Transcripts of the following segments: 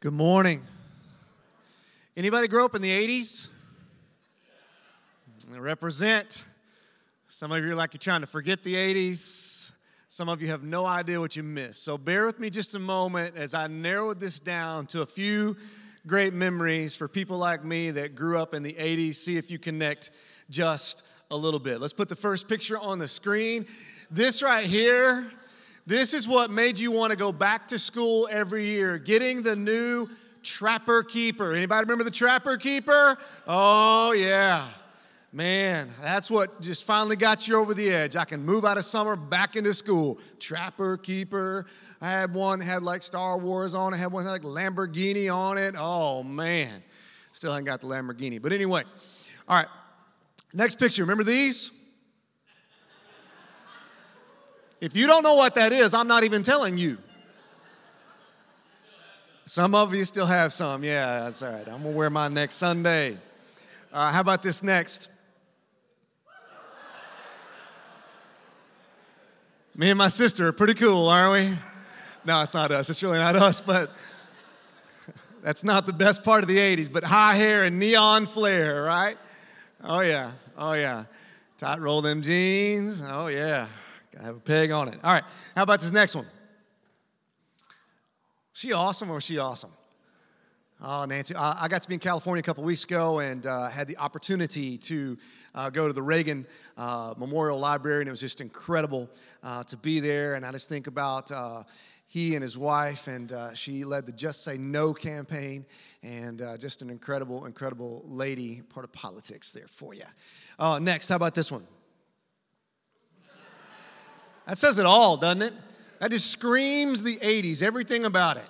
Good morning. Anybody grow up in the 80s? I represent. Some of you are like you're trying to forget the 80s. Some of you have no idea what you missed. So bear with me just a moment as I narrowed this down to a few great memories for people like me that grew up in the 80s. See if you connect just a little bit. Let's put the first picture on the screen. This right here this is what made you want to go back to school every year, getting the new Trapper Keeper. Anybody remember the Trapper Keeper? Oh, yeah. Man, that's what just finally got you over the edge. I can move out of summer back into school. Trapper Keeper. I had one that had like Star Wars on it, I had one that had like Lamborghini on it. Oh, man. Still haven't got the Lamborghini. But anyway, all right. Next picture. Remember these? If you don't know what that is, I'm not even telling you. Some of you still have some. Yeah, that's all right. I'm going to wear mine next Sunday. Uh, how about this next? Me and my sister are pretty cool, aren't we? No, it's not us. It's really not us, but that's not the best part of the 80s. But high hair and neon flare, right? Oh, yeah. Oh, yeah. Tight roll them jeans. Oh, yeah. I have a peg on it. All right, how about this next one? She awesome or was she awesome? Oh, Nancy, I got to be in California a couple weeks ago and uh, had the opportunity to uh, go to the Reagan uh, Memorial Library, and it was just incredible uh, to be there. And I just think about uh, he and his wife, and uh, she led the Just Say No campaign, and just an incredible, incredible lady, part of politics there for you. next, how about this one? That says it all, doesn't it? That just screams the 80s, everything about it.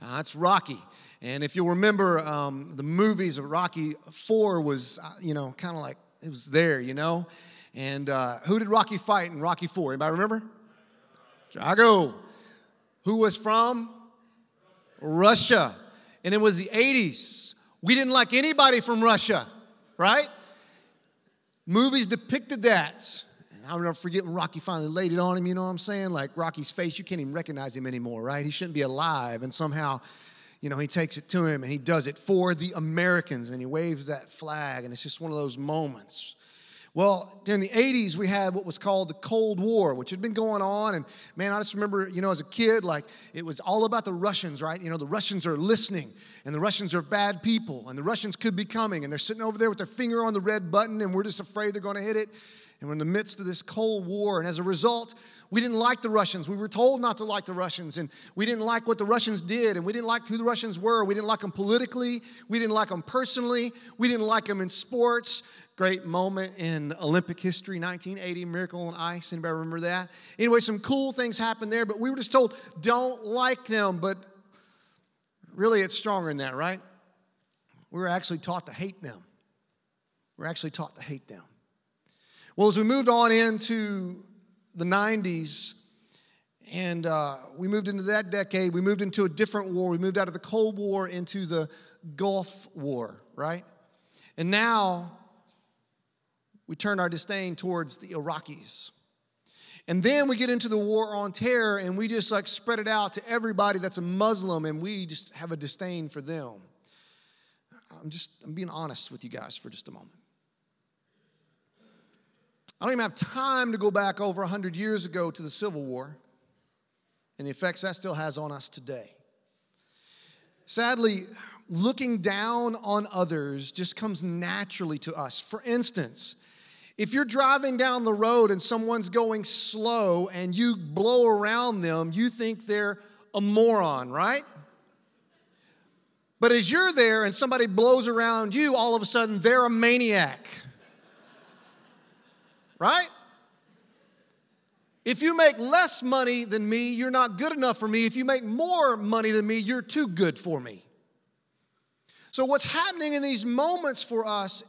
Uh, that's Rocky. And if you'll remember, um, the movies of Rocky 4 was, uh, you know, kind of like it was there, you know? And uh, who did Rocky fight in Rocky 4? Anybody remember? Drago. Who was from? Russia. And it was the 80s. We didn't like anybody from Russia, right? Movies depicted that. I'll never forget when Rocky finally laid it on him, you know what I'm saying? Like Rocky's face, you can't even recognize him anymore, right? He shouldn't be alive. And somehow, you know, he takes it to him and he does it for the Americans and he waves that flag. And it's just one of those moments. Well, during the 80s, we had what was called the Cold War, which had been going on. And man, I just remember, you know, as a kid, like it was all about the Russians, right? You know, the Russians are listening and the Russians are bad people and the Russians could be coming and they're sitting over there with their finger on the red button and we're just afraid they're going to hit it. And we're in the midst of this Cold War. And as a result, we didn't like the Russians. We were told not to like the Russians. And we didn't like what the Russians did. And we didn't like who the Russians were. We didn't like them politically. We didn't like them personally. We didn't like them in sports. Great moment in Olympic history, 1980, Miracle on Ice. Anybody remember that? Anyway, some cool things happened there, but we were just told, don't like them. But really, it's stronger than that, right? We were actually taught to hate them. We're actually taught to hate them. Well, as we moved on into the 90s, and uh, we moved into that decade, we moved into a different war. We moved out of the Cold War into the Gulf War, right? And now we turn our disdain towards the Iraqis. And then we get into the war on terror and we just like spread it out to everybody that's a Muslim and we just have a disdain for them. I'm just, I'm being honest with you guys for just a moment. I don't even have time to go back over 100 years ago to the Civil War and the effects that still has on us today. Sadly, looking down on others just comes naturally to us. For instance, if you're driving down the road and someone's going slow and you blow around them, you think they're a moron, right? But as you're there and somebody blows around you, all of a sudden they're a maniac right? If you make less money than me, you're not good enough for me. If you make more money than me, you're too good for me. So, what's happening in these moments for us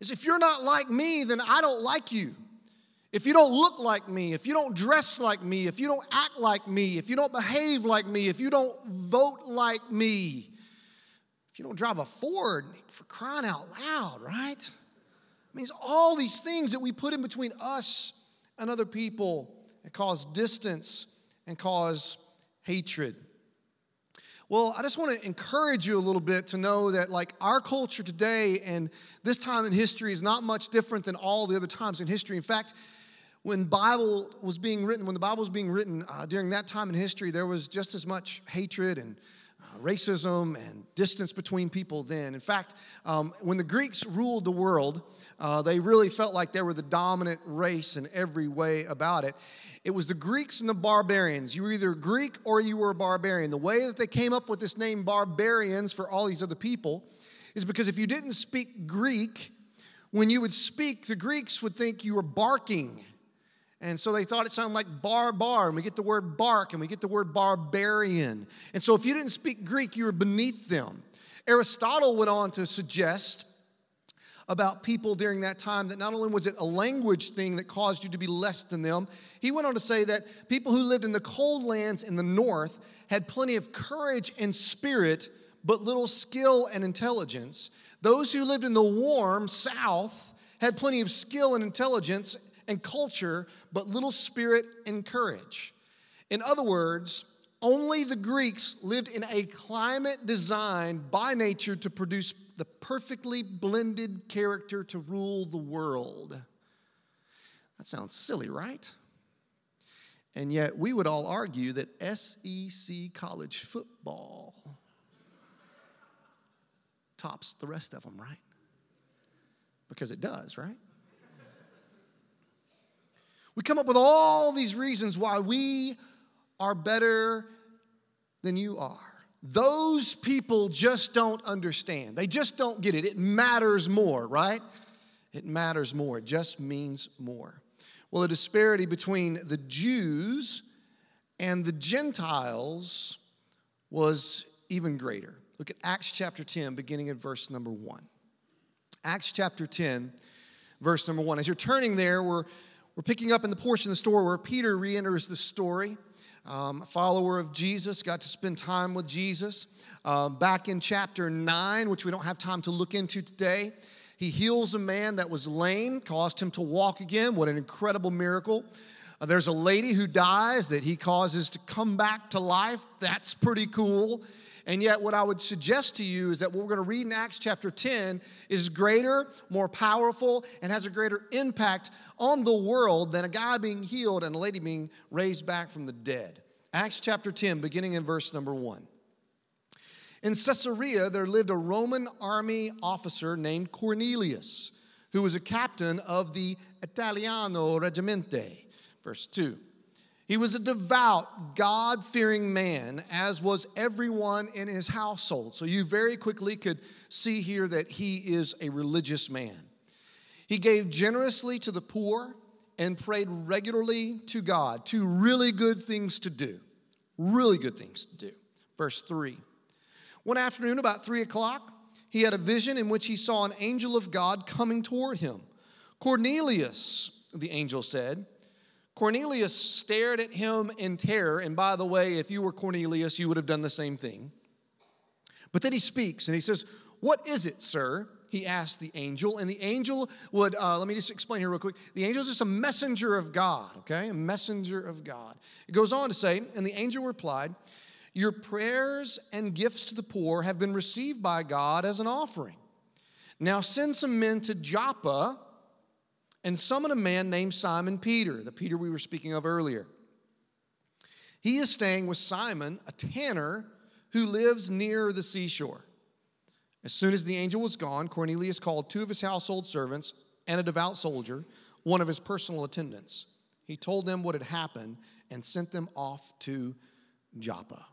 is if you're not like me, then I don't like you. If you don't look like me, if you don't dress like me, if you don't act like me, if you don't behave like me, if you don't vote like me, if you don't drive a Ford, for crying out loud, right? It means all these things that we put in between us and other people that cause distance and cause hatred. Well, I just want to encourage you a little bit to know that, like, our culture today and this time in history is not much different than all the other times in history. In fact, when Bible was being written, when the Bible was being written uh, during that time in history, there was just as much hatred and racism and distance between people then. In fact, um, when the Greeks ruled the world, uh, they really felt like they were the dominant race in every way about it. It was the Greeks and the barbarians. You were either Greek or you were a barbarian. The way that they came up with this name barbarians for all these other people is because if you didn't speak Greek, when you would speak, the Greeks would think you were barking. And so they thought it sounded like bar bar, and we get the word bark, and we get the word barbarian. And so if you didn't speak Greek, you were beneath them. Aristotle went on to suggest about people during that time that not only was it a language thing that caused you to be less than them, he went on to say that people who lived in the cold lands in the north had plenty of courage and spirit, but little skill and intelligence. Those who lived in the warm south had plenty of skill and intelligence and culture, but little spirit and courage. In other words, only the Greeks lived in a climate designed by nature to produce the perfectly blended character to rule the world. That sounds silly, right? And yet, we would all argue that SEC college football tops the rest of them, right? Because it does, right? We come up with all these reasons why we are better than you are. Those people just don't understand. They just don't get it. It matters more, right? It matters more. It just means more. Well, the disparity between the Jews and the Gentiles was even greater. Look at Acts chapter 10, beginning at verse number 1. Acts chapter 10, verse number 1. As you're turning there, we're, we're picking up in the portion of the story where Peter re enters the story um, follower of Jesus, got to spend time with Jesus. Uh, back in chapter 9, which we don't have time to look into today, he heals a man that was lame, caused him to walk again. What an incredible miracle. Uh, there's a lady who dies that he causes to come back to life. That's pretty cool. And yet, what I would suggest to you is that what we're going to read in Acts chapter 10 is greater, more powerful, and has a greater impact on the world than a guy being healed and a lady being raised back from the dead. Acts chapter 10, beginning in verse number 1. In Caesarea, there lived a Roman army officer named Cornelius, who was a captain of the Italiano Regimente. Verse 2. He was a devout, God fearing man, as was everyone in his household. So you very quickly could see here that he is a religious man. He gave generously to the poor and prayed regularly to God. Two really good things to do. Really good things to do. Verse 3. One afternoon, about 3 o'clock, he had a vision in which he saw an angel of God coming toward him. Cornelius, the angel said, Cornelius stared at him in terror. And by the way, if you were Cornelius, you would have done the same thing. But then he speaks and he says, What is it, sir? He asked the angel. And the angel would, uh, let me just explain here real quick. The angel is just a messenger of God, okay? A messenger of God. It goes on to say, And the angel replied, Your prayers and gifts to the poor have been received by God as an offering. Now send some men to Joppa and summon a man named Simon Peter, the Peter we were speaking of earlier. He is staying with Simon, a tanner who lives near the seashore. As soon as the angel was gone, Cornelius called two of his household servants and a devout soldier, one of his personal attendants. He told them what had happened and sent them off to Joppa.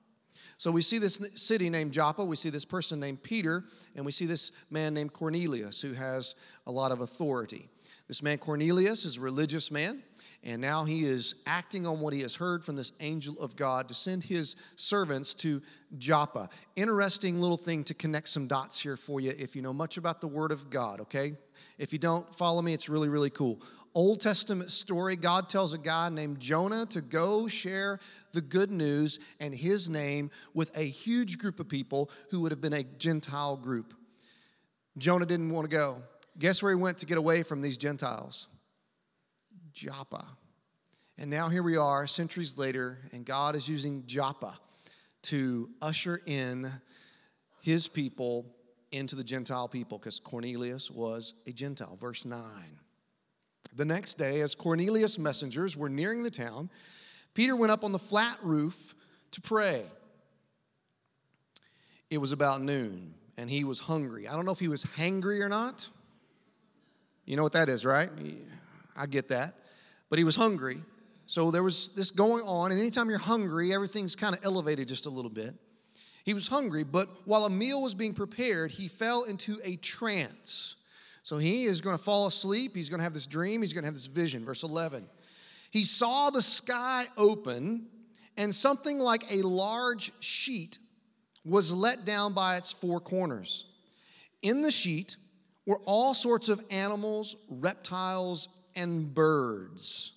So we see this city named Joppa, we see this person named Peter, and we see this man named Cornelius who has a lot of authority. This man Cornelius is a religious man, and now he is acting on what he has heard from this angel of God to send his servants to Joppa. Interesting little thing to connect some dots here for you if you know much about the Word of God, okay? If you don't follow me, it's really, really cool. Old Testament story, God tells a guy named Jonah to go share the good news and his name with a huge group of people who would have been a Gentile group. Jonah didn't want to go. Guess where he went to get away from these Gentiles? Joppa. And now here we are, centuries later, and God is using Joppa to usher in his people into the Gentile people because Cornelius was a Gentile. Verse 9. The next day, as Cornelius' messengers were nearing the town, Peter went up on the flat roof to pray. It was about noon, and he was hungry. I don't know if he was hangry or not. You know what that is, right? I get that. But he was hungry. So there was this going on, and anytime you're hungry, everything's kind of elevated just a little bit. He was hungry, but while a meal was being prepared, he fell into a trance. So he is going to fall asleep. He's going to have this dream. He's going to have this vision. Verse 11. He saw the sky open, and something like a large sheet was let down by its four corners. In the sheet were all sorts of animals, reptiles, and birds.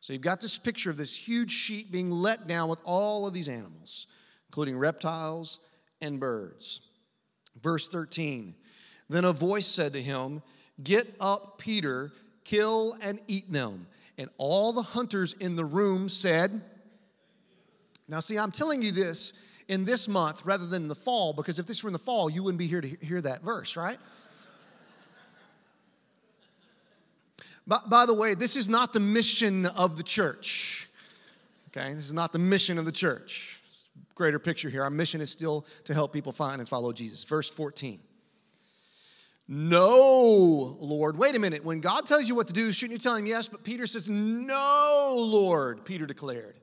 So you've got this picture of this huge sheet being let down with all of these animals including reptiles and birds. Verse 13 Then a voice said to him, Get up, Peter, kill and eat them. And all the hunters in the room said, Now, see, I'm telling you this in this month rather than in the fall, because if this were in the fall, you wouldn't be here to hear that verse, right? But by the way, this is not the mission of the church. Okay, this is not the mission of the church greater picture here. Our mission is still to help people find and follow Jesus. Verse 14. No, Lord. Wait a minute. When God tells you what to do, shouldn't you tell him yes? But Peter says, No, Lord, Peter declared.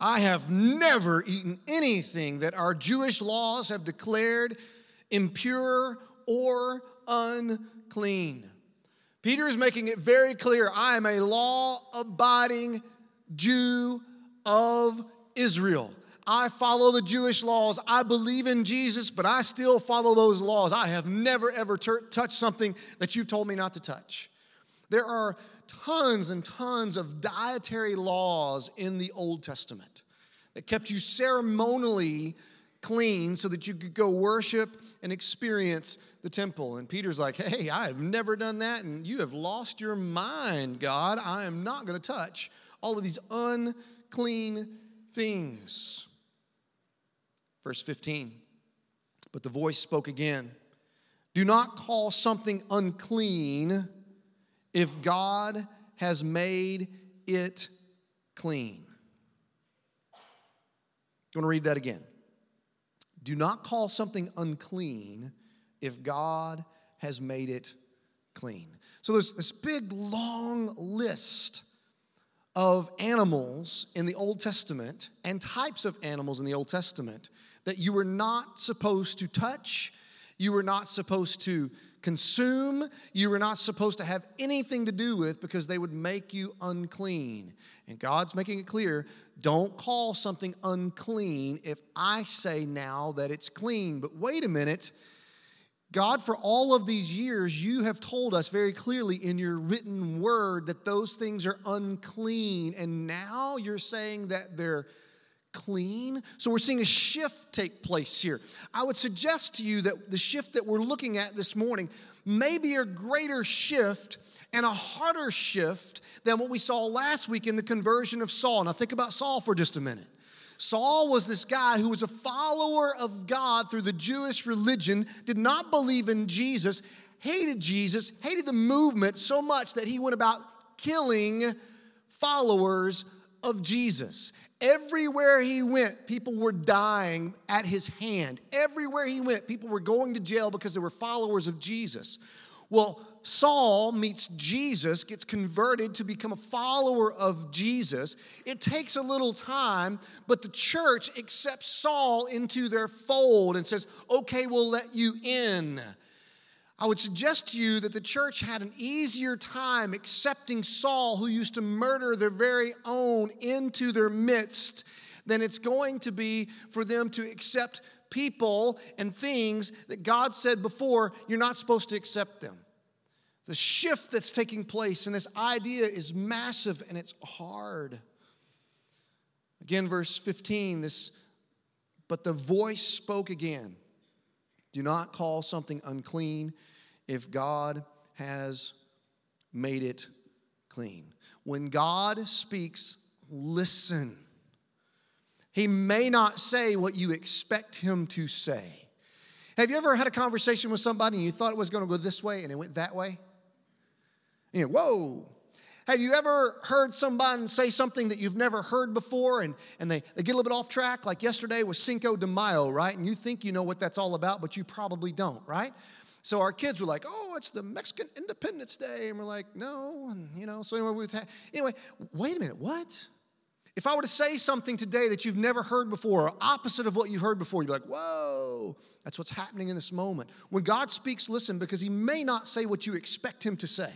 I have never eaten anything that our Jewish laws have declared impure or unclean. Peter is making it very clear I am a law abiding Jew of Israel. I follow the Jewish laws. I believe in Jesus, but I still follow those laws. I have never, ever touched something that you've told me not to touch. There are tons and tons of dietary laws in the Old Testament that kept you ceremonially clean so that you could go worship and experience the temple. And Peter's like, hey, I have never done that, and you have lost your mind, God. I am not going to touch all of these unclean things. Verse 15. But the voice spoke again Do not call something unclean if God has made it clean. You want to read that again? Do not call something unclean if God has made it clean. So there's this big long list of animals in the Old Testament and types of animals in the Old Testament that you were not supposed to touch, you were not supposed to consume, you were not supposed to have anything to do with because they would make you unclean. And God's making it clear don't call something unclean if I say now that it's clean. But wait a minute. God, for all of these years, you have told us very clearly in your written word that those things are unclean. And now you're saying that they're clean. So we're seeing a shift take place here. I would suggest to you that the shift that we're looking at this morning may be a greater shift and a harder shift than what we saw last week in the conversion of Saul. Now, think about Saul for just a minute. Saul was this guy who was a follower of God through the Jewish religion, did not believe in Jesus, hated Jesus, hated the movement so much that he went about killing followers of Jesus. Everywhere he went, people were dying at his hand. Everywhere he went, people were going to jail because they were followers of Jesus. Well, Saul meets Jesus, gets converted to become a follower of Jesus. It takes a little time, but the church accepts Saul into their fold and says, okay, we'll let you in. I would suggest to you that the church had an easier time accepting Saul, who used to murder their very own, into their midst than it's going to be for them to accept people and things that God said before you're not supposed to accept them. The shift that's taking place and this idea is massive and it's hard. Again, verse 15, this, but the voice spoke again. Do not call something unclean if God has made it clean. When God speaks, listen. He may not say what you expect him to say. Have you ever had a conversation with somebody and you thought it was going to go this way and it went that way? You know, whoa. Have you ever heard somebody say something that you've never heard before and, and they, they get a little bit off track? Like yesterday was Cinco de Mayo, right? And you think you know what that's all about, but you probably don't, right? So our kids were like, "Oh, it's the Mexican Independence Day," and we're like, "No," and you know. So anyway, we anyway, wait a minute, what? If I were to say something today that you've never heard before, or opposite of what you've heard before, you'd be like, whoa, that's what's happening in this moment. When God speaks, listen, because He may not say what you expect Him to say.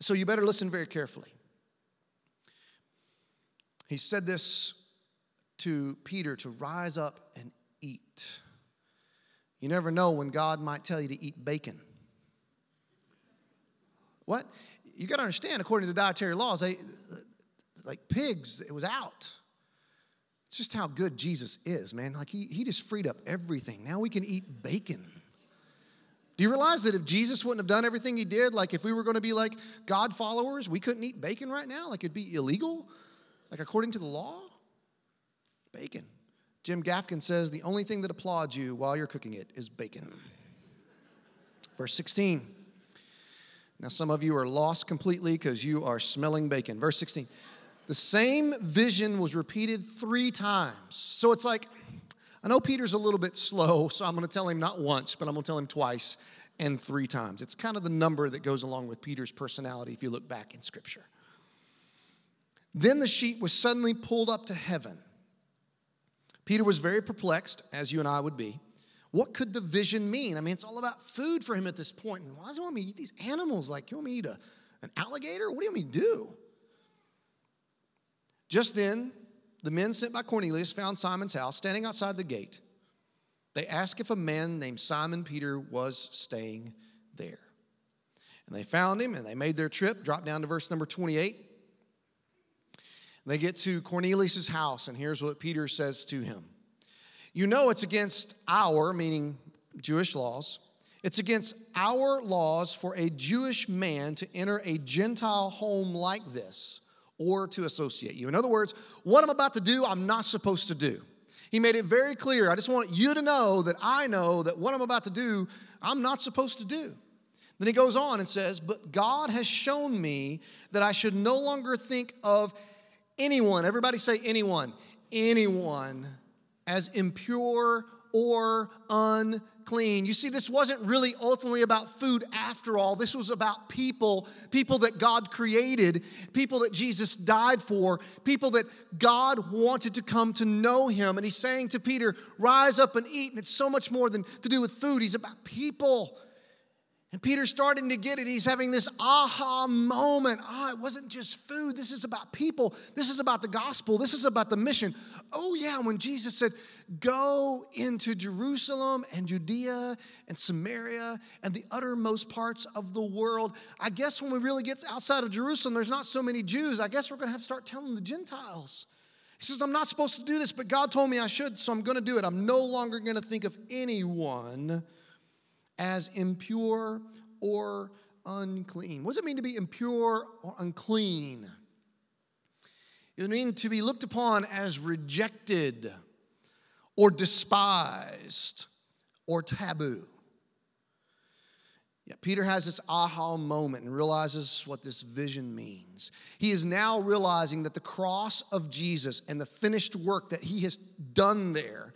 So you better listen very carefully. He said this to Peter to rise up and. You never know when God might tell you to eat bacon. What? You got to understand, according to dietary laws, they, like pigs, it was out. It's just how good Jesus is, man. Like he, he just freed up everything. Now we can eat bacon. Do you realize that if Jesus wouldn't have done everything he did, like if we were going to be like God followers, we couldn't eat bacon right now? Like it'd be illegal? Like according to the law? Bacon. Jim Gaffigan says the only thing that applauds you while you're cooking it is bacon. Verse 16. Now, some of you are lost completely because you are smelling bacon. Verse 16. The same vision was repeated three times. So it's like, I know Peter's a little bit slow, so I'm going to tell him not once, but I'm going to tell him twice and three times. It's kind of the number that goes along with Peter's personality if you look back in Scripture. Then the sheet was suddenly pulled up to heaven. Peter was very perplexed, as you and I would be. What could the vision mean? I mean, it's all about food for him at this point. And why does he want me to eat these animals? Like, you want me to eat a, an alligator? What do you want me to do? Just then, the men sent by Cornelius found Simon's house standing outside the gate. They asked if a man named Simon Peter was staying there. And they found him and they made their trip, drop down to verse number 28. They get to Cornelius' house, and here's what Peter says to him You know, it's against our, meaning Jewish laws, it's against our laws for a Jewish man to enter a Gentile home like this or to associate you. In other words, what I'm about to do, I'm not supposed to do. He made it very clear. I just want you to know that I know that what I'm about to do, I'm not supposed to do. Then he goes on and says, But God has shown me that I should no longer think of anyone, everybody say anyone, anyone as impure or unclean. You see, this wasn't really ultimately about food after all. This was about people, people that God created, people that Jesus died for, people that God wanted to come to know him. And he's saying to Peter, rise up and eat. And it's so much more than to do with food, he's about people. And Peter's starting to get it. He's having this aha moment. Ah, it wasn't just food. This is about people. This is about the gospel. This is about the mission. Oh, yeah, when Jesus said, Go into Jerusalem and Judea and Samaria and the uttermost parts of the world. I guess when we really get outside of Jerusalem, there's not so many Jews. I guess we're going to have to start telling the Gentiles. He says, I'm not supposed to do this, but God told me I should, so I'm going to do it. I'm no longer going to think of anyone as impure or unclean. What does it mean to be impure or unclean? It would mean to be looked upon as rejected or despised or taboo. Yet Peter has this aha moment and realizes what this vision means. He is now realizing that the cross of Jesus and the finished work that he has done there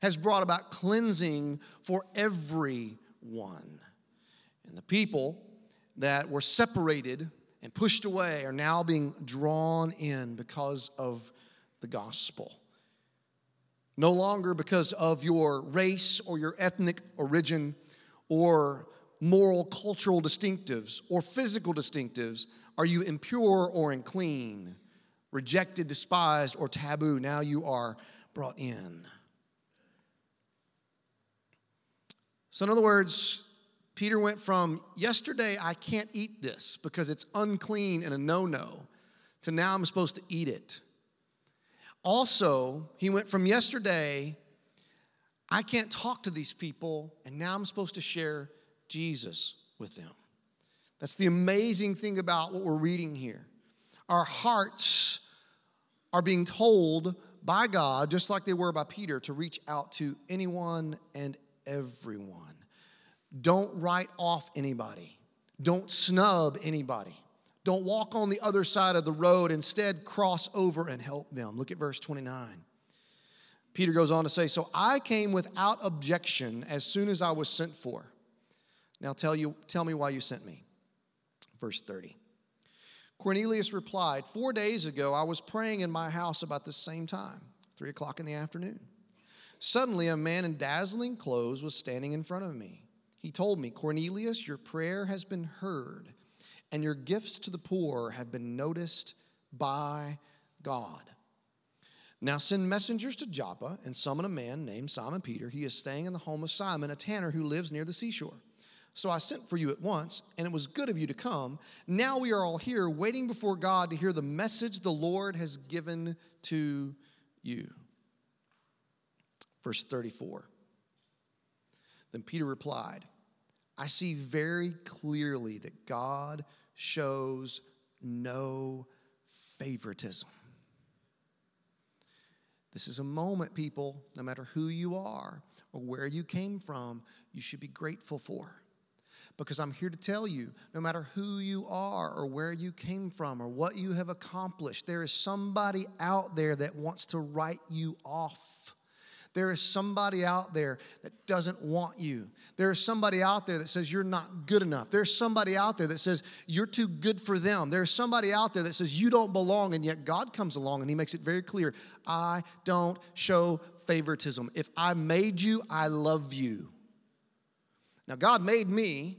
has brought about cleansing for everyone. And the people that were separated and pushed away are now being drawn in because of the gospel no longer because of your race or your ethnic origin or moral cultural distinctives or physical distinctives are you impure or unclean, rejected, despised, or taboo. Now you are brought in. So, in other words, Peter went from yesterday, I can't eat this because it's unclean and a no no, to now I'm supposed to eat it. Also, he went from yesterday, I can't talk to these people, and now I'm supposed to share Jesus with them. That's the amazing thing about what we're reading here. Our hearts are being told by God, just like they were by Peter, to reach out to anyone and everyone. Don't write off anybody, don't snub anybody. Don't walk on the other side of the road. Instead, cross over and help them. Look at verse 29. Peter goes on to say, So I came without objection as soon as I was sent for. Now tell, you, tell me why you sent me. Verse 30. Cornelius replied, Four days ago I was praying in my house about the same time, three o'clock in the afternoon. Suddenly, a man in dazzling clothes was standing in front of me. He told me, Cornelius, your prayer has been heard, and your gifts to the poor have been noticed by God. Now send messengers to Joppa and summon a man named Simon Peter. He is staying in the home of Simon, a tanner who lives near the seashore. So I sent for you at once, and it was good of you to come. Now we are all here waiting before God to hear the message the Lord has given to you. Verse 34. Then Peter replied, I see very clearly that God shows no favoritism. This is a moment, people, no matter who you are or where you came from, you should be grateful for. Because I'm here to tell you no matter who you are or where you came from or what you have accomplished, there is somebody out there that wants to write you off. There is somebody out there that doesn't want you. There is somebody out there that says you're not good enough. There's somebody out there that says you're too good for them. There's somebody out there that says you don't belong, and yet God comes along and He makes it very clear I don't show favoritism. If I made you, I love you. Now, God made me,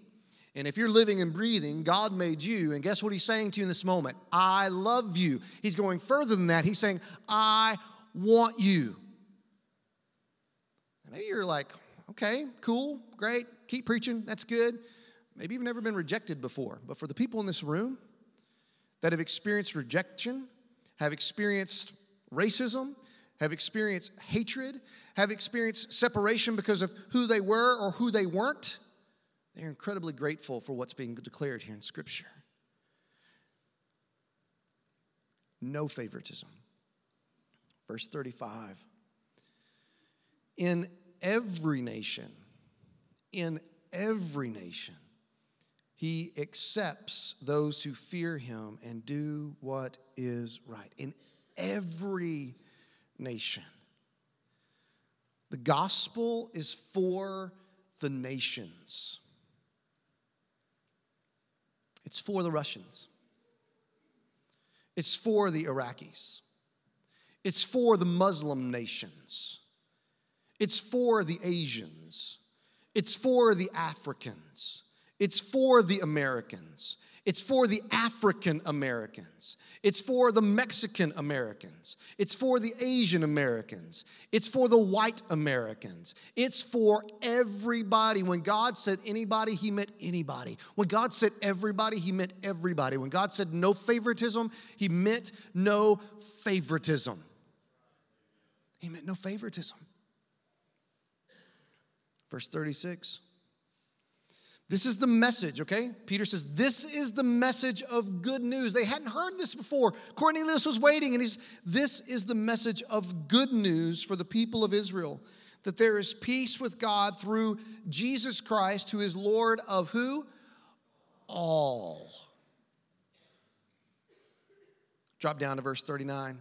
and if you're living and breathing, God made you. And guess what He's saying to you in this moment? I love you. He's going further than that. He's saying, I want you. Maybe you're like, okay, cool, great, keep preaching, that's good. Maybe you've never been rejected before. But for the people in this room that have experienced rejection, have experienced racism, have experienced hatred, have experienced separation because of who they were or who they weren't, they're incredibly grateful for what's being declared here in Scripture. No favoritism. Verse 35 in every nation, in every nation, he accepts those who fear him and do what is right. In every nation. The gospel is for the nations. It's for the Russians. It's for the Iraqis. It's for the Muslim nations. It's for the Asians. It's for the Africans. It's for the Americans. It's for the African Americans. It's for the Mexican Americans. It's for the Asian Americans. It's for the white Americans. It's for everybody. When God said anybody, He meant anybody. When God said everybody, He meant everybody. When God said no favoritism, He meant no favoritism. He meant no favoritism. Verse 36. This is the message, okay? Peter says, This is the message of good news. They hadn't heard this before. Cornelius was waiting, and he's, This is the message of good news for the people of Israel that there is peace with God through Jesus Christ, who is Lord of who? All. Drop down to verse 39.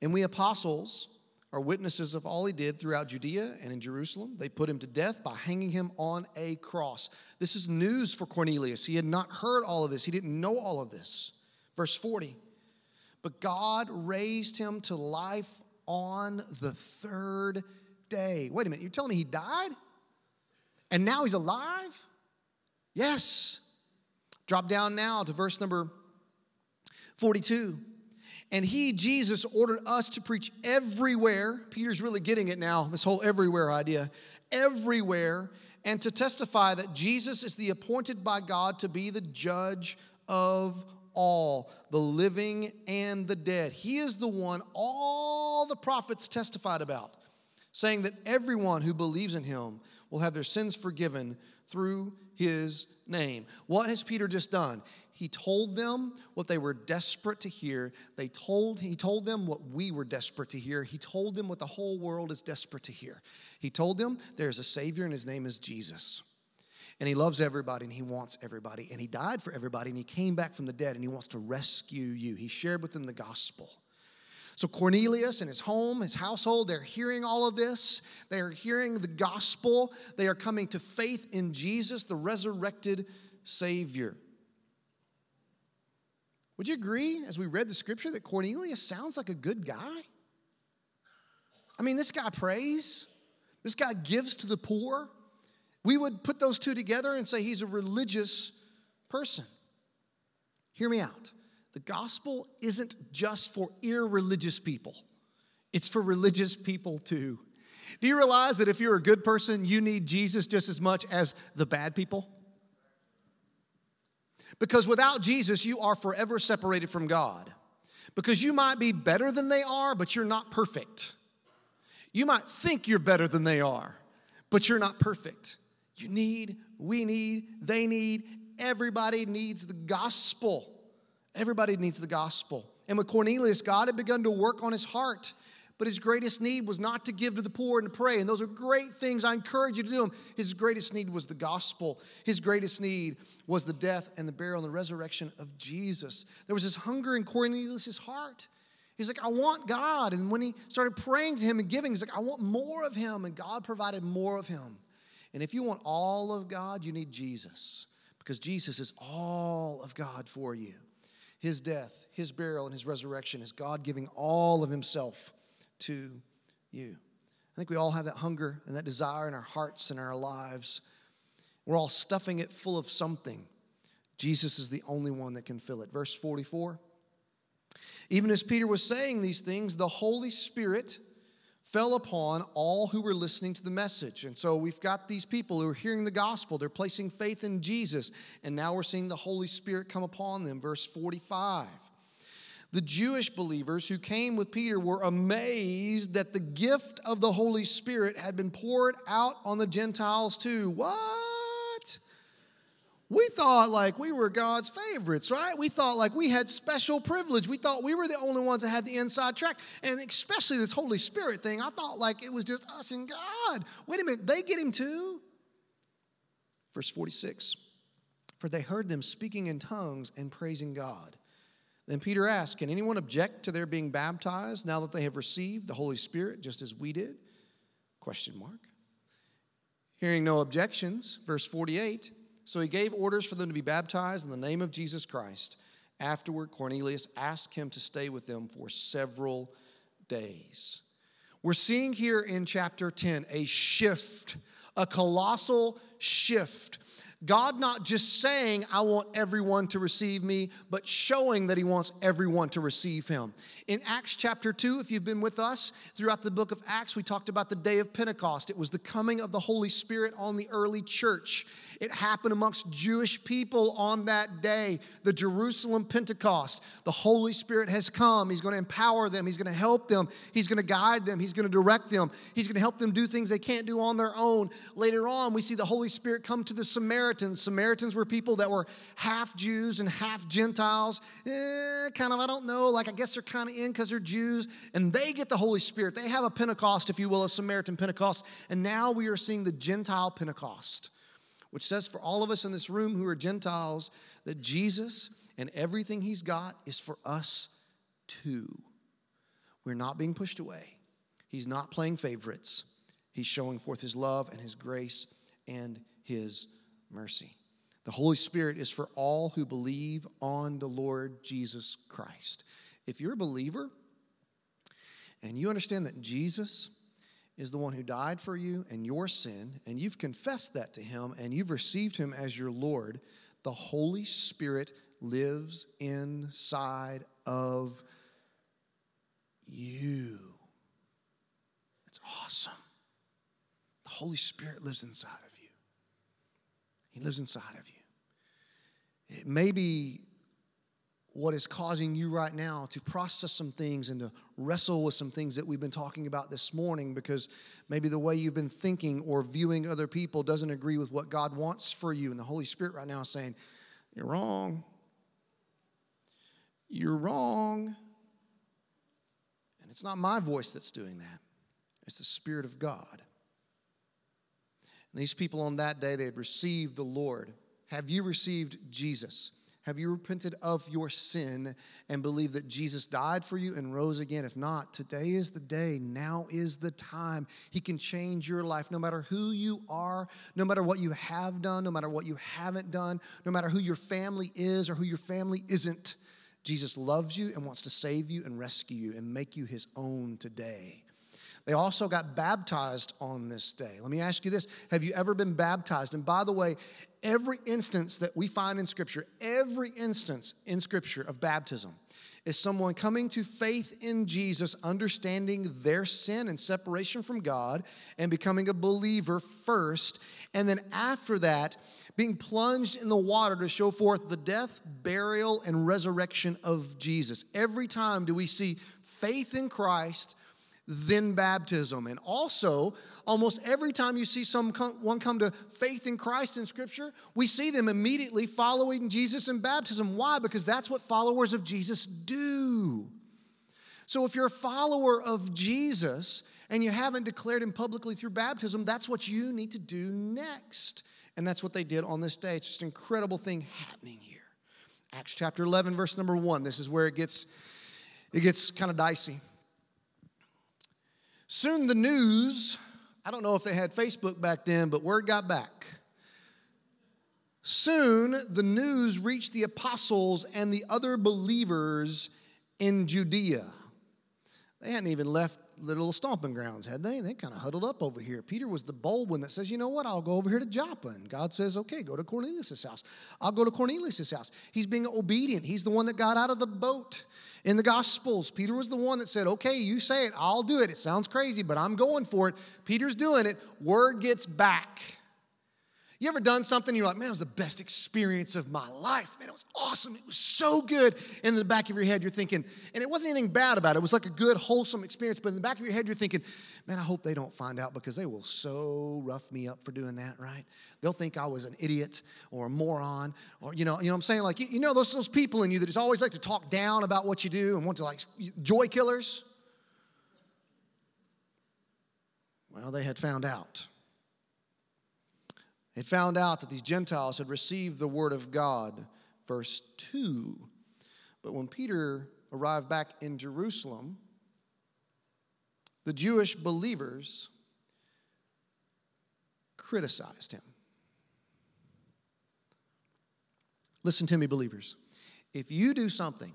And we apostles, are witnesses of all he did throughout Judea and in Jerusalem. They put him to death by hanging him on a cross. This is news for Cornelius. He had not heard all of this, he didn't know all of this. Verse 40 But God raised him to life on the third day. Wait a minute, you're telling me he died? And now he's alive? Yes. Drop down now to verse number 42. And he, Jesus, ordered us to preach everywhere. Peter's really getting it now, this whole everywhere idea. Everywhere. And to testify that Jesus is the appointed by God to be the judge of all, the living and the dead. He is the one all the prophets testified about, saying that everyone who believes in him will have their sins forgiven through his name. What has Peter just done? He told them what they were desperate to hear. They told he told them what we were desperate to hear. He told them what the whole world is desperate to hear. He told them there's a savior and his name is Jesus. And he loves everybody and he wants everybody. And he died for everybody and he came back from the dead and he wants to rescue you. He shared with them the gospel. So Cornelius and his home, his household, they're hearing all of this. They are hearing the gospel. They are coming to faith in Jesus, the resurrected Savior. Would you agree, as we read the scripture, that Cornelius sounds like a good guy? I mean, this guy prays, this guy gives to the poor. We would put those two together and say he's a religious person. Hear me out. The gospel isn't just for irreligious people, it's for religious people too. Do you realize that if you're a good person, you need Jesus just as much as the bad people? Because without Jesus, you are forever separated from God. Because you might be better than they are, but you're not perfect. You might think you're better than they are, but you're not perfect. You need, we need, they need, everybody needs the gospel. Everybody needs the gospel. And with Cornelius, God had begun to work on his heart. But his greatest need was not to give to the poor and to pray. And those are great things. I encourage you to do them. His greatest need was the gospel. His greatest need was the death and the burial and the resurrection of Jesus. There was this hunger in Cornelius' heart. He's like, I want God. And when he started praying to him and giving, he's like, I want more of him. And God provided more of him. And if you want all of God, you need Jesus because Jesus is all of God for you his death, his burial, and his resurrection is God giving all of himself to you. I think we all have that hunger and that desire in our hearts and our lives. We're all stuffing it full of something. Jesus is the only one that can fill it. Verse 44. Even as Peter was saying these things, the Holy Spirit fell upon all who were listening to the message. And so we've got these people who are hearing the gospel, they're placing faith in Jesus, and now we're seeing the Holy Spirit come upon them. Verse 45. The Jewish believers who came with Peter were amazed that the gift of the Holy Spirit had been poured out on the Gentiles too. What? We thought like we were God's favorites, right? We thought like we had special privilege. We thought we were the only ones that had the inside track. And especially this Holy Spirit thing, I thought like it was just us and God. Wait a minute, they get him too? Verse 46 For they heard them speaking in tongues and praising God. Then Peter asked, Can anyone object to their being baptized now that they have received the Holy Spirit just as we did? Question mark. Hearing no objections, verse 48. So he gave orders for them to be baptized in the name of Jesus Christ. Afterward, Cornelius asked him to stay with them for several days. We're seeing here in chapter 10 a shift, a colossal shift God not just saying, I want everyone to receive me, but showing that He wants everyone to receive Him. In Acts chapter 2, if you've been with us throughout the book of Acts, we talked about the day of Pentecost. It was the coming of the Holy Spirit on the early church. It happened amongst Jewish people on that day, the Jerusalem Pentecost. The Holy Spirit has come. He's going to empower them, He's going to help them, He's going to guide them, He's going to direct them, He's going to help them do things they can't do on their own. Later on, we see the Holy Spirit come to the Samaritans Samaritans. Were people that were half Jews and half Gentiles. Eh, kind of, I don't know, like I guess they're kind of in because they're Jews. And they get the Holy Spirit. They have a Pentecost, if you will, a Samaritan Pentecost. And now we are seeing the Gentile Pentecost, which says for all of us in this room who are Gentiles that Jesus and everything he's got is for us too. We're not being pushed away. He's not playing favorites. He's showing forth his love and his grace and his mercy. The Holy Spirit is for all who believe on the Lord Jesus Christ. If you're a believer and you understand that Jesus is the one who died for you and your sin, and you've confessed that to him and you've received him as your Lord, the Holy Spirit lives inside of you. It's awesome. The Holy Spirit lives inside of you, he lives inside of you. It may be what is causing you right now to process some things and to wrestle with some things that we've been talking about this morning because maybe the way you've been thinking or viewing other people doesn't agree with what God wants for you. And the Holy Spirit right now is saying, You're wrong. You're wrong. And it's not my voice that's doing that, it's the Spirit of God. And these people on that day, they had received the Lord. Have you received Jesus? Have you repented of your sin and believed that Jesus died for you and rose again? If not, today is the day. Now is the time. He can change your life no matter who you are, no matter what you have done, no matter what you haven't done, no matter who your family is or who your family isn't. Jesus loves you and wants to save you and rescue you and make you his own today. They also got baptized on this day. Let me ask you this Have you ever been baptized? And by the way, every instance that we find in Scripture, every instance in Scripture of baptism, is someone coming to faith in Jesus, understanding their sin and separation from God, and becoming a believer first. And then after that, being plunged in the water to show forth the death, burial, and resurrection of Jesus. Every time do we see faith in Christ then baptism. And also, almost every time you see someone come to faith in Christ in Scripture, we see them immediately following Jesus in baptism. Why? Because that's what followers of Jesus do. So if you're a follower of Jesus and you haven't declared him publicly through baptism, that's what you need to do next. And that's what they did on this day. It's just an incredible thing happening here. Acts chapter 11, verse number 1. This is where it gets it gets kind of dicey. Soon the news, I don't know if they had Facebook back then, but word got back. Soon the news reached the apostles and the other believers in Judea. They hadn't even left little stomping grounds, had they? They kind of huddled up over here. Peter was the bold one that says, You know what? I'll go over here to Joppa. And God says, Okay, go to Cornelius' house. I'll go to Cornelius' house. He's being obedient. He's the one that got out of the boat in the Gospels, Peter was the one that said, Okay, you say it, I'll do it. It sounds crazy, but I'm going for it. Peter's doing it. Word gets back. You ever done something you're like, man, it was the best experience of my life. Man, it was awesome. It was so good. And in the back of your head, you're thinking, and it wasn't anything bad about it. It was like a good, wholesome experience. But in the back of your head, you're thinking, man, I hope they don't find out because they will so rough me up for doing that, right? They'll think I was an idiot or a moron. Or, you know, you know what I'm saying? Like, you, you know, those, those people in you that just always like to talk down about what you do and want to like joy killers? Well, they had found out. It found out that these Gentiles had received the word of God. Verse 2. But when Peter arrived back in Jerusalem, the Jewish believers criticized him. Listen to me, believers. If you do something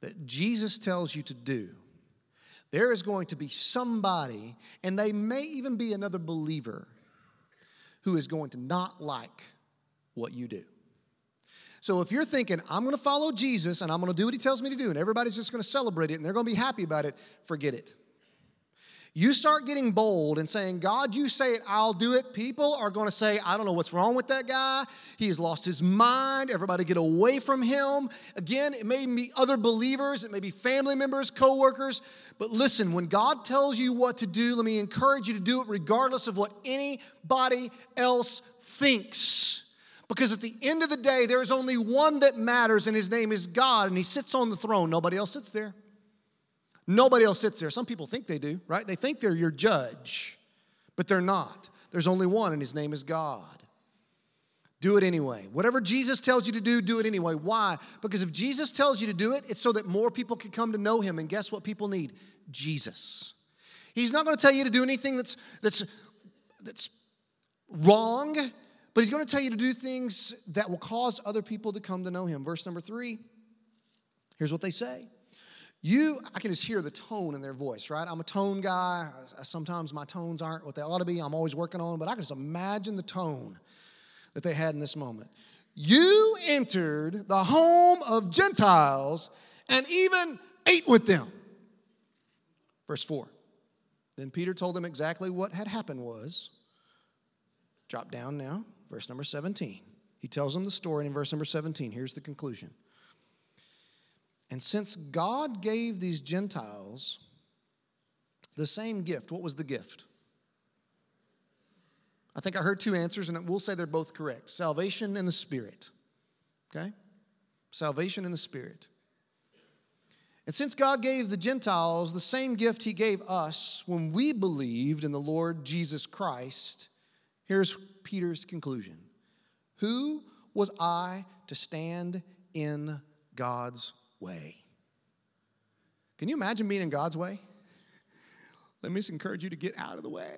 that Jesus tells you to do, there is going to be somebody, and they may even be another believer, who is going to not like what you do. So if you're thinking, I'm going to follow Jesus and I'm going to do what he tells me to do, and everybody's just going to celebrate it and they're going to be happy about it, forget it. You start getting bold and saying, God, you say it, I'll do it. People are going to say, I don't know what's wrong with that guy. He has lost his mind. Everybody get away from him. Again, it may be other believers, it may be family members, co-workers. But listen, when God tells you what to do, let me encourage you to do it regardless of what anybody else thinks. Because at the end of the day, there is only one that matters, and his name is God, and he sits on the throne. Nobody else sits there. Nobody else sits there. Some people think they do, right? They think they're your judge, but they're not. There's only one, and his name is God. Do it anyway. Whatever Jesus tells you to do, do it anyway. Why? Because if Jesus tells you to do it, it's so that more people can come to know him. And guess what people need? Jesus. He's not going to tell you to do anything that's that's that's wrong, but he's going to tell you to do things that will cause other people to come to know him. Verse number 3. Here's what they say. You, I can just hear the tone in their voice, right? I'm a tone guy. Sometimes my tones aren't what they ought to be. I'm always working on, but I can just imagine the tone that they had in this moment. You entered the home of Gentiles and even ate with them. Verse 4. Then Peter told them exactly what had happened was. Drop down now, verse number 17. He tells them the story and in verse number 17. Here's the conclusion. And since God gave these Gentiles the same gift, what was the gift? I think I heard two answers, and we'll say they're both correct salvation and the Spirit. Okay? Salvation in the Spirit. And since God gave the Gentiles the same gift He gave us when we believed in the Lord Jesus Christ, here's Peter's conclusion Who was I to stand in God's way? Can you imagine being in God's way? Let me just encourage you to get out of the way.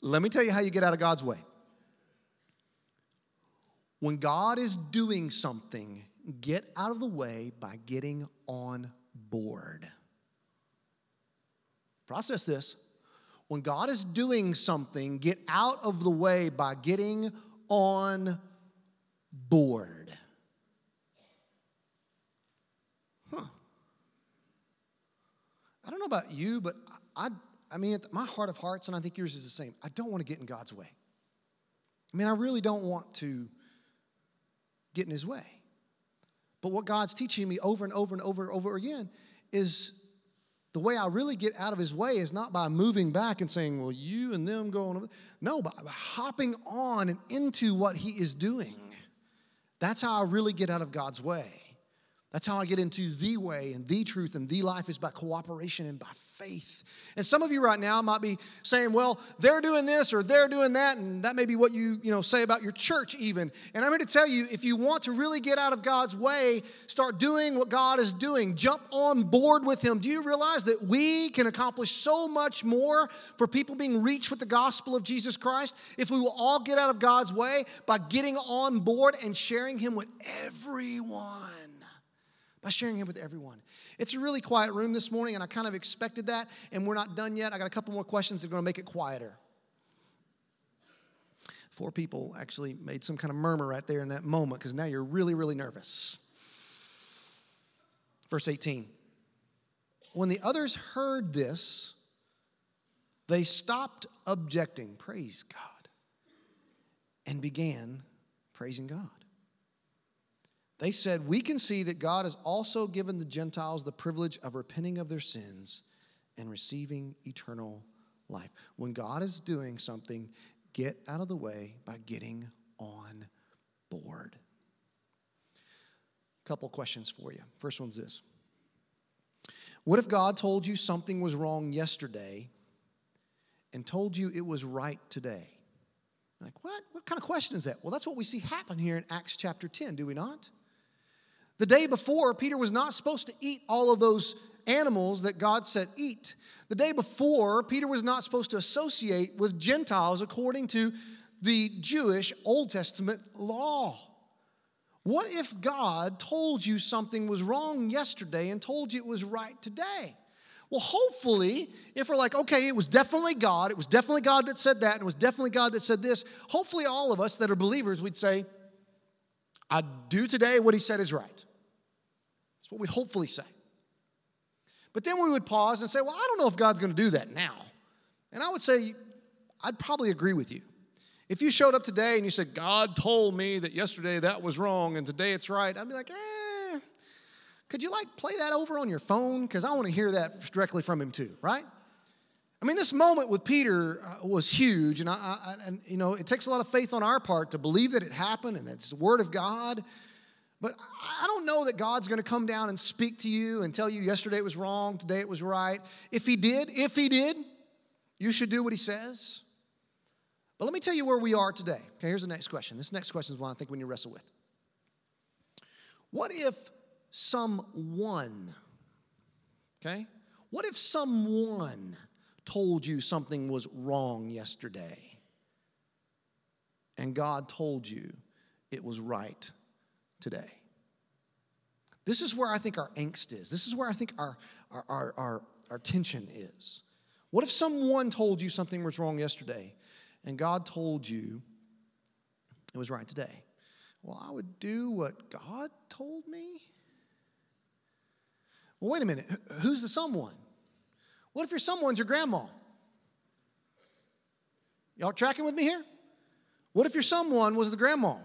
Let me tell you how you get out of God's way. When God is doing something, get out of the way by getting on board. Process this. When God is doing something, get out of the way by getting on board. Huh. I don't know about you, but I, I mean, my heart of hearts, and I think yours is the same. I don't want to get in God's way. I mean, I really don't want to get in His way. But what God's teaching me over and over and over and over again is the way I really get out of His way is not by moving back and saying, well, you and them go on. No, by hopping on and into what He is doing. That's how I really get out of God's way. That's how I get into the way and the truth and the life is by cooperation and by faith. And some of you right now might be saying, well, they're doing this or they're doing that, and that may be what you, you know, say about your church even. And I'm here to tell you, if you want to really get out of God's way, start doing what God is doing. Jump on board with Him. Do you realize that we can accomplish so much more for people being reached with the gospel of Jesus Christ if we will all get out of God's way by getting on board and sharing Him with everyone? By sharing Him with everyone. It's a really quiet room this morning, and I kind of expected that, and we're not done yet. I got a couple more questions that are going to make it quieter. Four people actually made some kind of murmur right there in that moment because now you're really, really nervous. Verse 18 When the others heard this, they stopped objecting, praise God, and began praising God. They said, We can see that God has also given the Gentiles the privilege of repenting of their sins and receiving eternal life. When God is doing something, get out of the way by getting on board. Couple questions for you. First one's this What if God told you something was wrong yesterday and told you it was right today? Like, what? What kind of question is that? Well, that's what we see happen here in Acts chapter 10, do we not? The day before, Peter was not supposed to eat all of those animals that God said eat. The day before, Peter was not supposed to associate with Gentiles according to the Jewish Old Testament law. What if God told you something was wrong yesterday and told you it was right today? Well, hopefully, if we're like, okay, it was definitely God, it was definitely God that said that, and it was definitely God that said this, hopefully, all of us that are believers, we'd say, I do today what he said is right That's what we hopefully say. But then we would pause and say, well, I don't know if God's going to do that now. And I would say, I'd probably agree with you. If you showed up today and you said, God told me that yesterday that was wrong and today it's right, I'd be like, eh, could you like play that over on your phone? Because I want to hear that directly from him too, right? I mean, this moment with Peter uh, was huge, and, I, I, and you know, it takes a lot of faith on our part to believe that it happened and that it's the Word of God. But I don't know that God's going to come down and speak to you and tell you yesterday it was wrong, today it was right. If He did, if He did, you should do what He says. But let me tell you where we are today. Okay, here's the next question. This next question is one I think we need to wrestle with. What if someone, okay, what if someone told you something was wrong yesterday and God told you it was right today. This is where I think our angst is. This is where I think our, our, our, our, our tension is. What if someone told you something was wrong yesterday and God told you it was right today? Well, I would do what God told me. Well, wait a minute. Who's the someone? What if your someone's your grandma? Y'all tracking with me here? What if your someone was the grandma?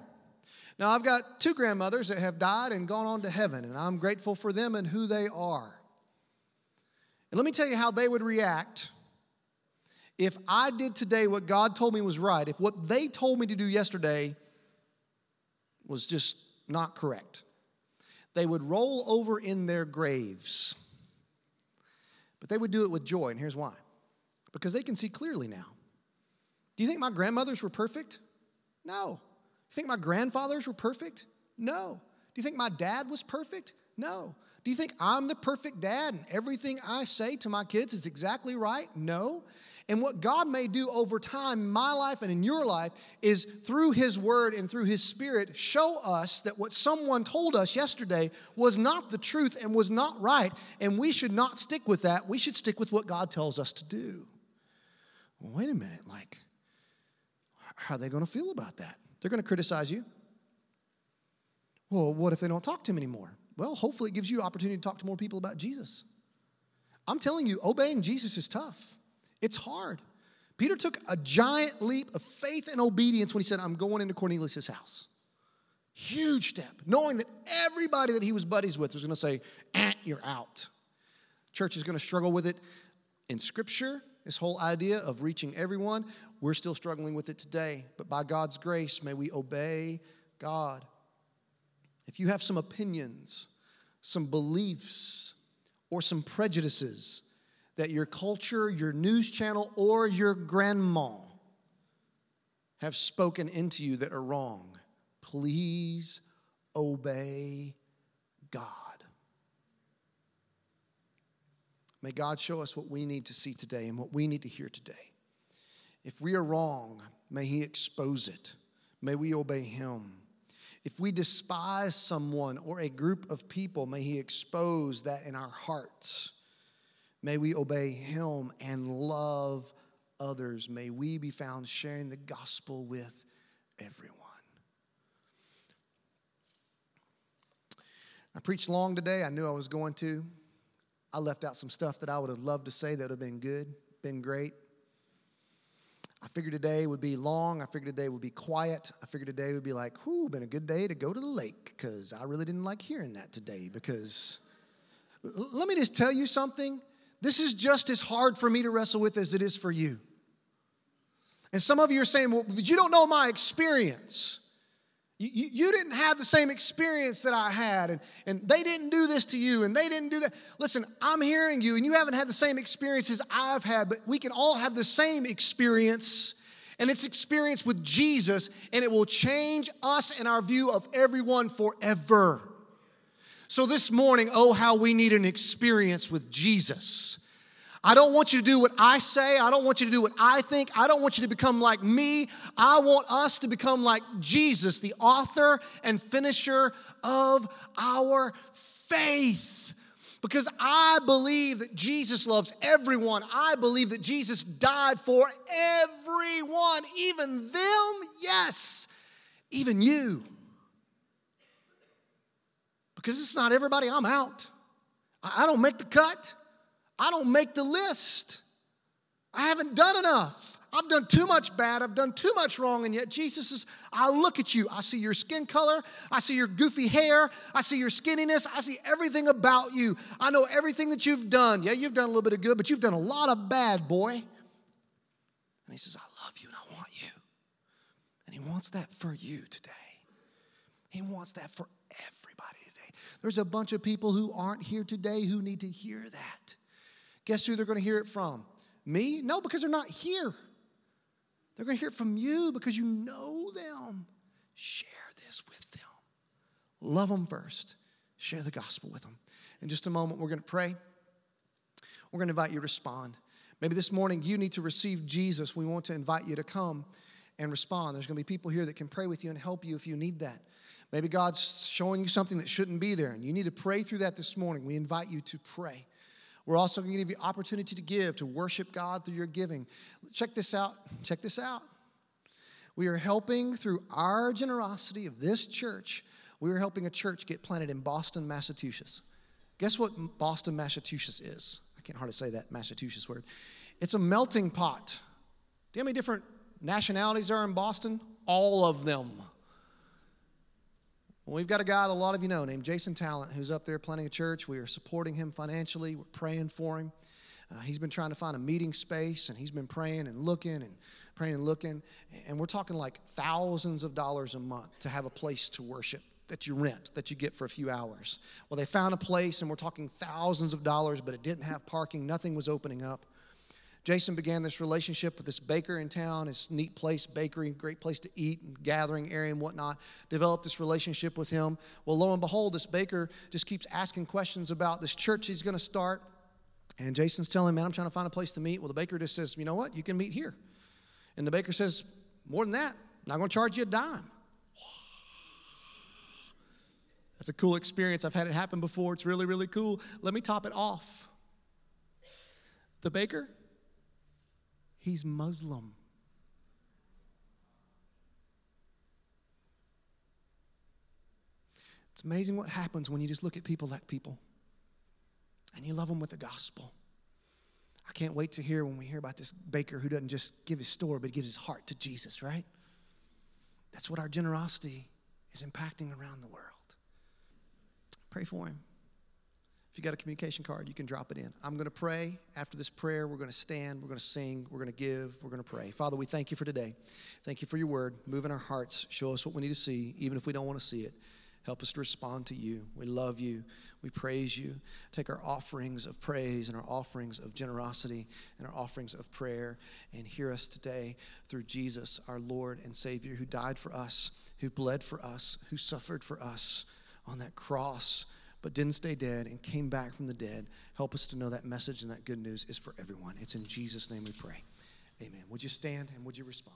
Now, I've got two grandmothers that have died and gone on to heaven, and I'm grateful for them and who they are. And let me tell you how they would react if I did today what God told me was right, if what they told me to do yesterday was just not correct. They would roll over in their graves, but they would do it with joy, and here's why because they can see clearly now. Do you think my grandmothers were perfect? No. Do You think my grandfathers were perfect? No. Do you think my dad was perfect? No. Do you think I'm the perfect dad and everything I say to my kids is exactly right? No. And what God may do over time in my life and in your life is through His Word and through His Spirit show us that what someone told us yesterday was not the truth and was not right, and we should not stick with that. We should stick with what God tells us to do. Well, wait a minute, like, how are they going to feel about that? They're going to criticize you. Well, what if they don't talk to him anymore? Well, hopefully it gives you opportunity to talk to more people about Jesus. I'm telling you, obeying Jesus is tough. It's hard. Peter took a giant leap of faith and obedience when he said, I'm going into Cornelius' house. Huge step, knowing that everybody that he was buddies with was going to say, eh, You're out. Church is going to struggle with it in Scripture, this whole idea of reaching everyone. We're still struggling with it today, but by God's grace, may we obey God. If you have some opinions, some beliefs, or some prejudices that your culture, your news channel, or your grandma have spoken into you that are wrong, please obey God. May God show us what we need to see today and what we need to hear today. If we are wrong, may He expose it. May we obey Him. If we despise someone or a group of people, may He expose that in our hearts. May we obey Him and love others. May we be found sharing the gospel with everyone. I preached long today. I knew I was going to. I left out some stuff that I would have loved to say that would have been good, been great. I figured today would be long. I figured today would be quiet. I figured today would be like, whew, been a good day to go to the lake because I really didn't like hearing that today. Because let me just tell you something. This is just as hard for me to wrestle with as it is for you. And some of you are saying, well, but you don't know my experience. You, you, didn't have the same experience that I had, and, and they didn't do this to you, and they didn't do that. Listen, I'm hearing you, and you haven't had the same experiences I've had, but we can all have the same experience, and it's experience with Jesus, and it will change us and our view of everyone forever. So this morning, oh, how we need an experience with Jesus. I don't want you to do what I say. I don't want you to do what I think. I don't want you to become like me. I want us to become like Jesus, the author and finisher of our faith. Because I believe that Jesus loves everyone. I believe that Jesus died for everyone, even them, yes, even you. Because it's not everybody, I'm out. I don't make the cut. I don't make the list. I haven't done enough. I've done too much bad. I've done too much wrong. And yet, Jesus says, I look at you. I see your skin color. I see your goofy hair. I see your skinniness. I see everything about you. I know everything that you've done. Yeah, you've done a little bit of good, but you've done a lot of bad, boy. And he says, I love you and I want you. And he wants that for you today. He wants that for. There's a bunch of people who aren't here today who need to hear that. Guess who they're going to hear it from? Me? No, because they're not here. They're going to hear it from you because you know them. Share this with them. Love them first. Share the gospel with them. In just a moment, we're going to pray. We're going to invite you to respond. Maybe this morning you need to receive Jesus. We want to invite you to come and respond. There's going to be people here that can pray with you and help you if you need that. Maybe God's showing you something that shouldn't be there, and you need to pray through that this morning. We invite you to pray. We're also going to give you opportunity to give, to worship God through your giving. Check this out. Check this out. We are helping through our generosity of this church. We are helping a church get planted in Boston, Massachusetts. Guess what Boston, Massachusetts is? I can't hardly say that Massachusetts word. It's a melting pot. Do you know how many different nationalities are in Boston? All of them. We've got a guy that a lot of you know named Jason Talent who's up there planning a church. We are supporting him financially, we're praying for him. Uh, he's been trying to find a meeting space and he's been praying and looking and praying and looking. And we're talking like thousands of dollars a month to have a place to worship that you rent, that you get for a few hours. Well, they found a place and we're talking thousands of dollars, but it didn't have parking, nothing was opening up. Jason began this relationship with this baker in town, his neat place, bakery, great place to eat and gathering area and whatnot. Developed this relationship with him. Well, lo and behold, this baker just keeps asking questions about this church he's going to start. And Jason's telling him, man, I'm trying to find a place to meet. Well, the baker just says, you know what? You can meet here. And the baker says, more than that, I'm not going to charge you a dime. That's a cool experience. I've had it happen before. It's really, really cool. Let me top it off. The baker He's Muslim. It's amazing what happens when you just look at people like people and you love them with the gospel. I can't wait to hear when we hear about this baker who doesn't just give his store, but gives his heart to Jesus, right? That's what our generosity is impacting around the world. Pray for him. If you got a communication card, you can drop it in. I'm going to pray. After this prayer, we're going to stand, we're going to sing, we're going to give, we're going to pray. Father, we thank you for today. Thank you for your word. Move in our hearts. Show us what we need to see, even if we don't want to see it. Help us to respond to you. We love you. We praise you. Take our offerings of praise and our offerings of generosity and our offerings of prayer and hear us today through Jesus, our Lord and Savior, who died for us, who bled for us, who suffered for us on that cross but didn't stay dead and came back from the dead. Help us to know that message and that good news is for everyone. It's in Jesus' name we pray. Amen. Would you stand and would you respond?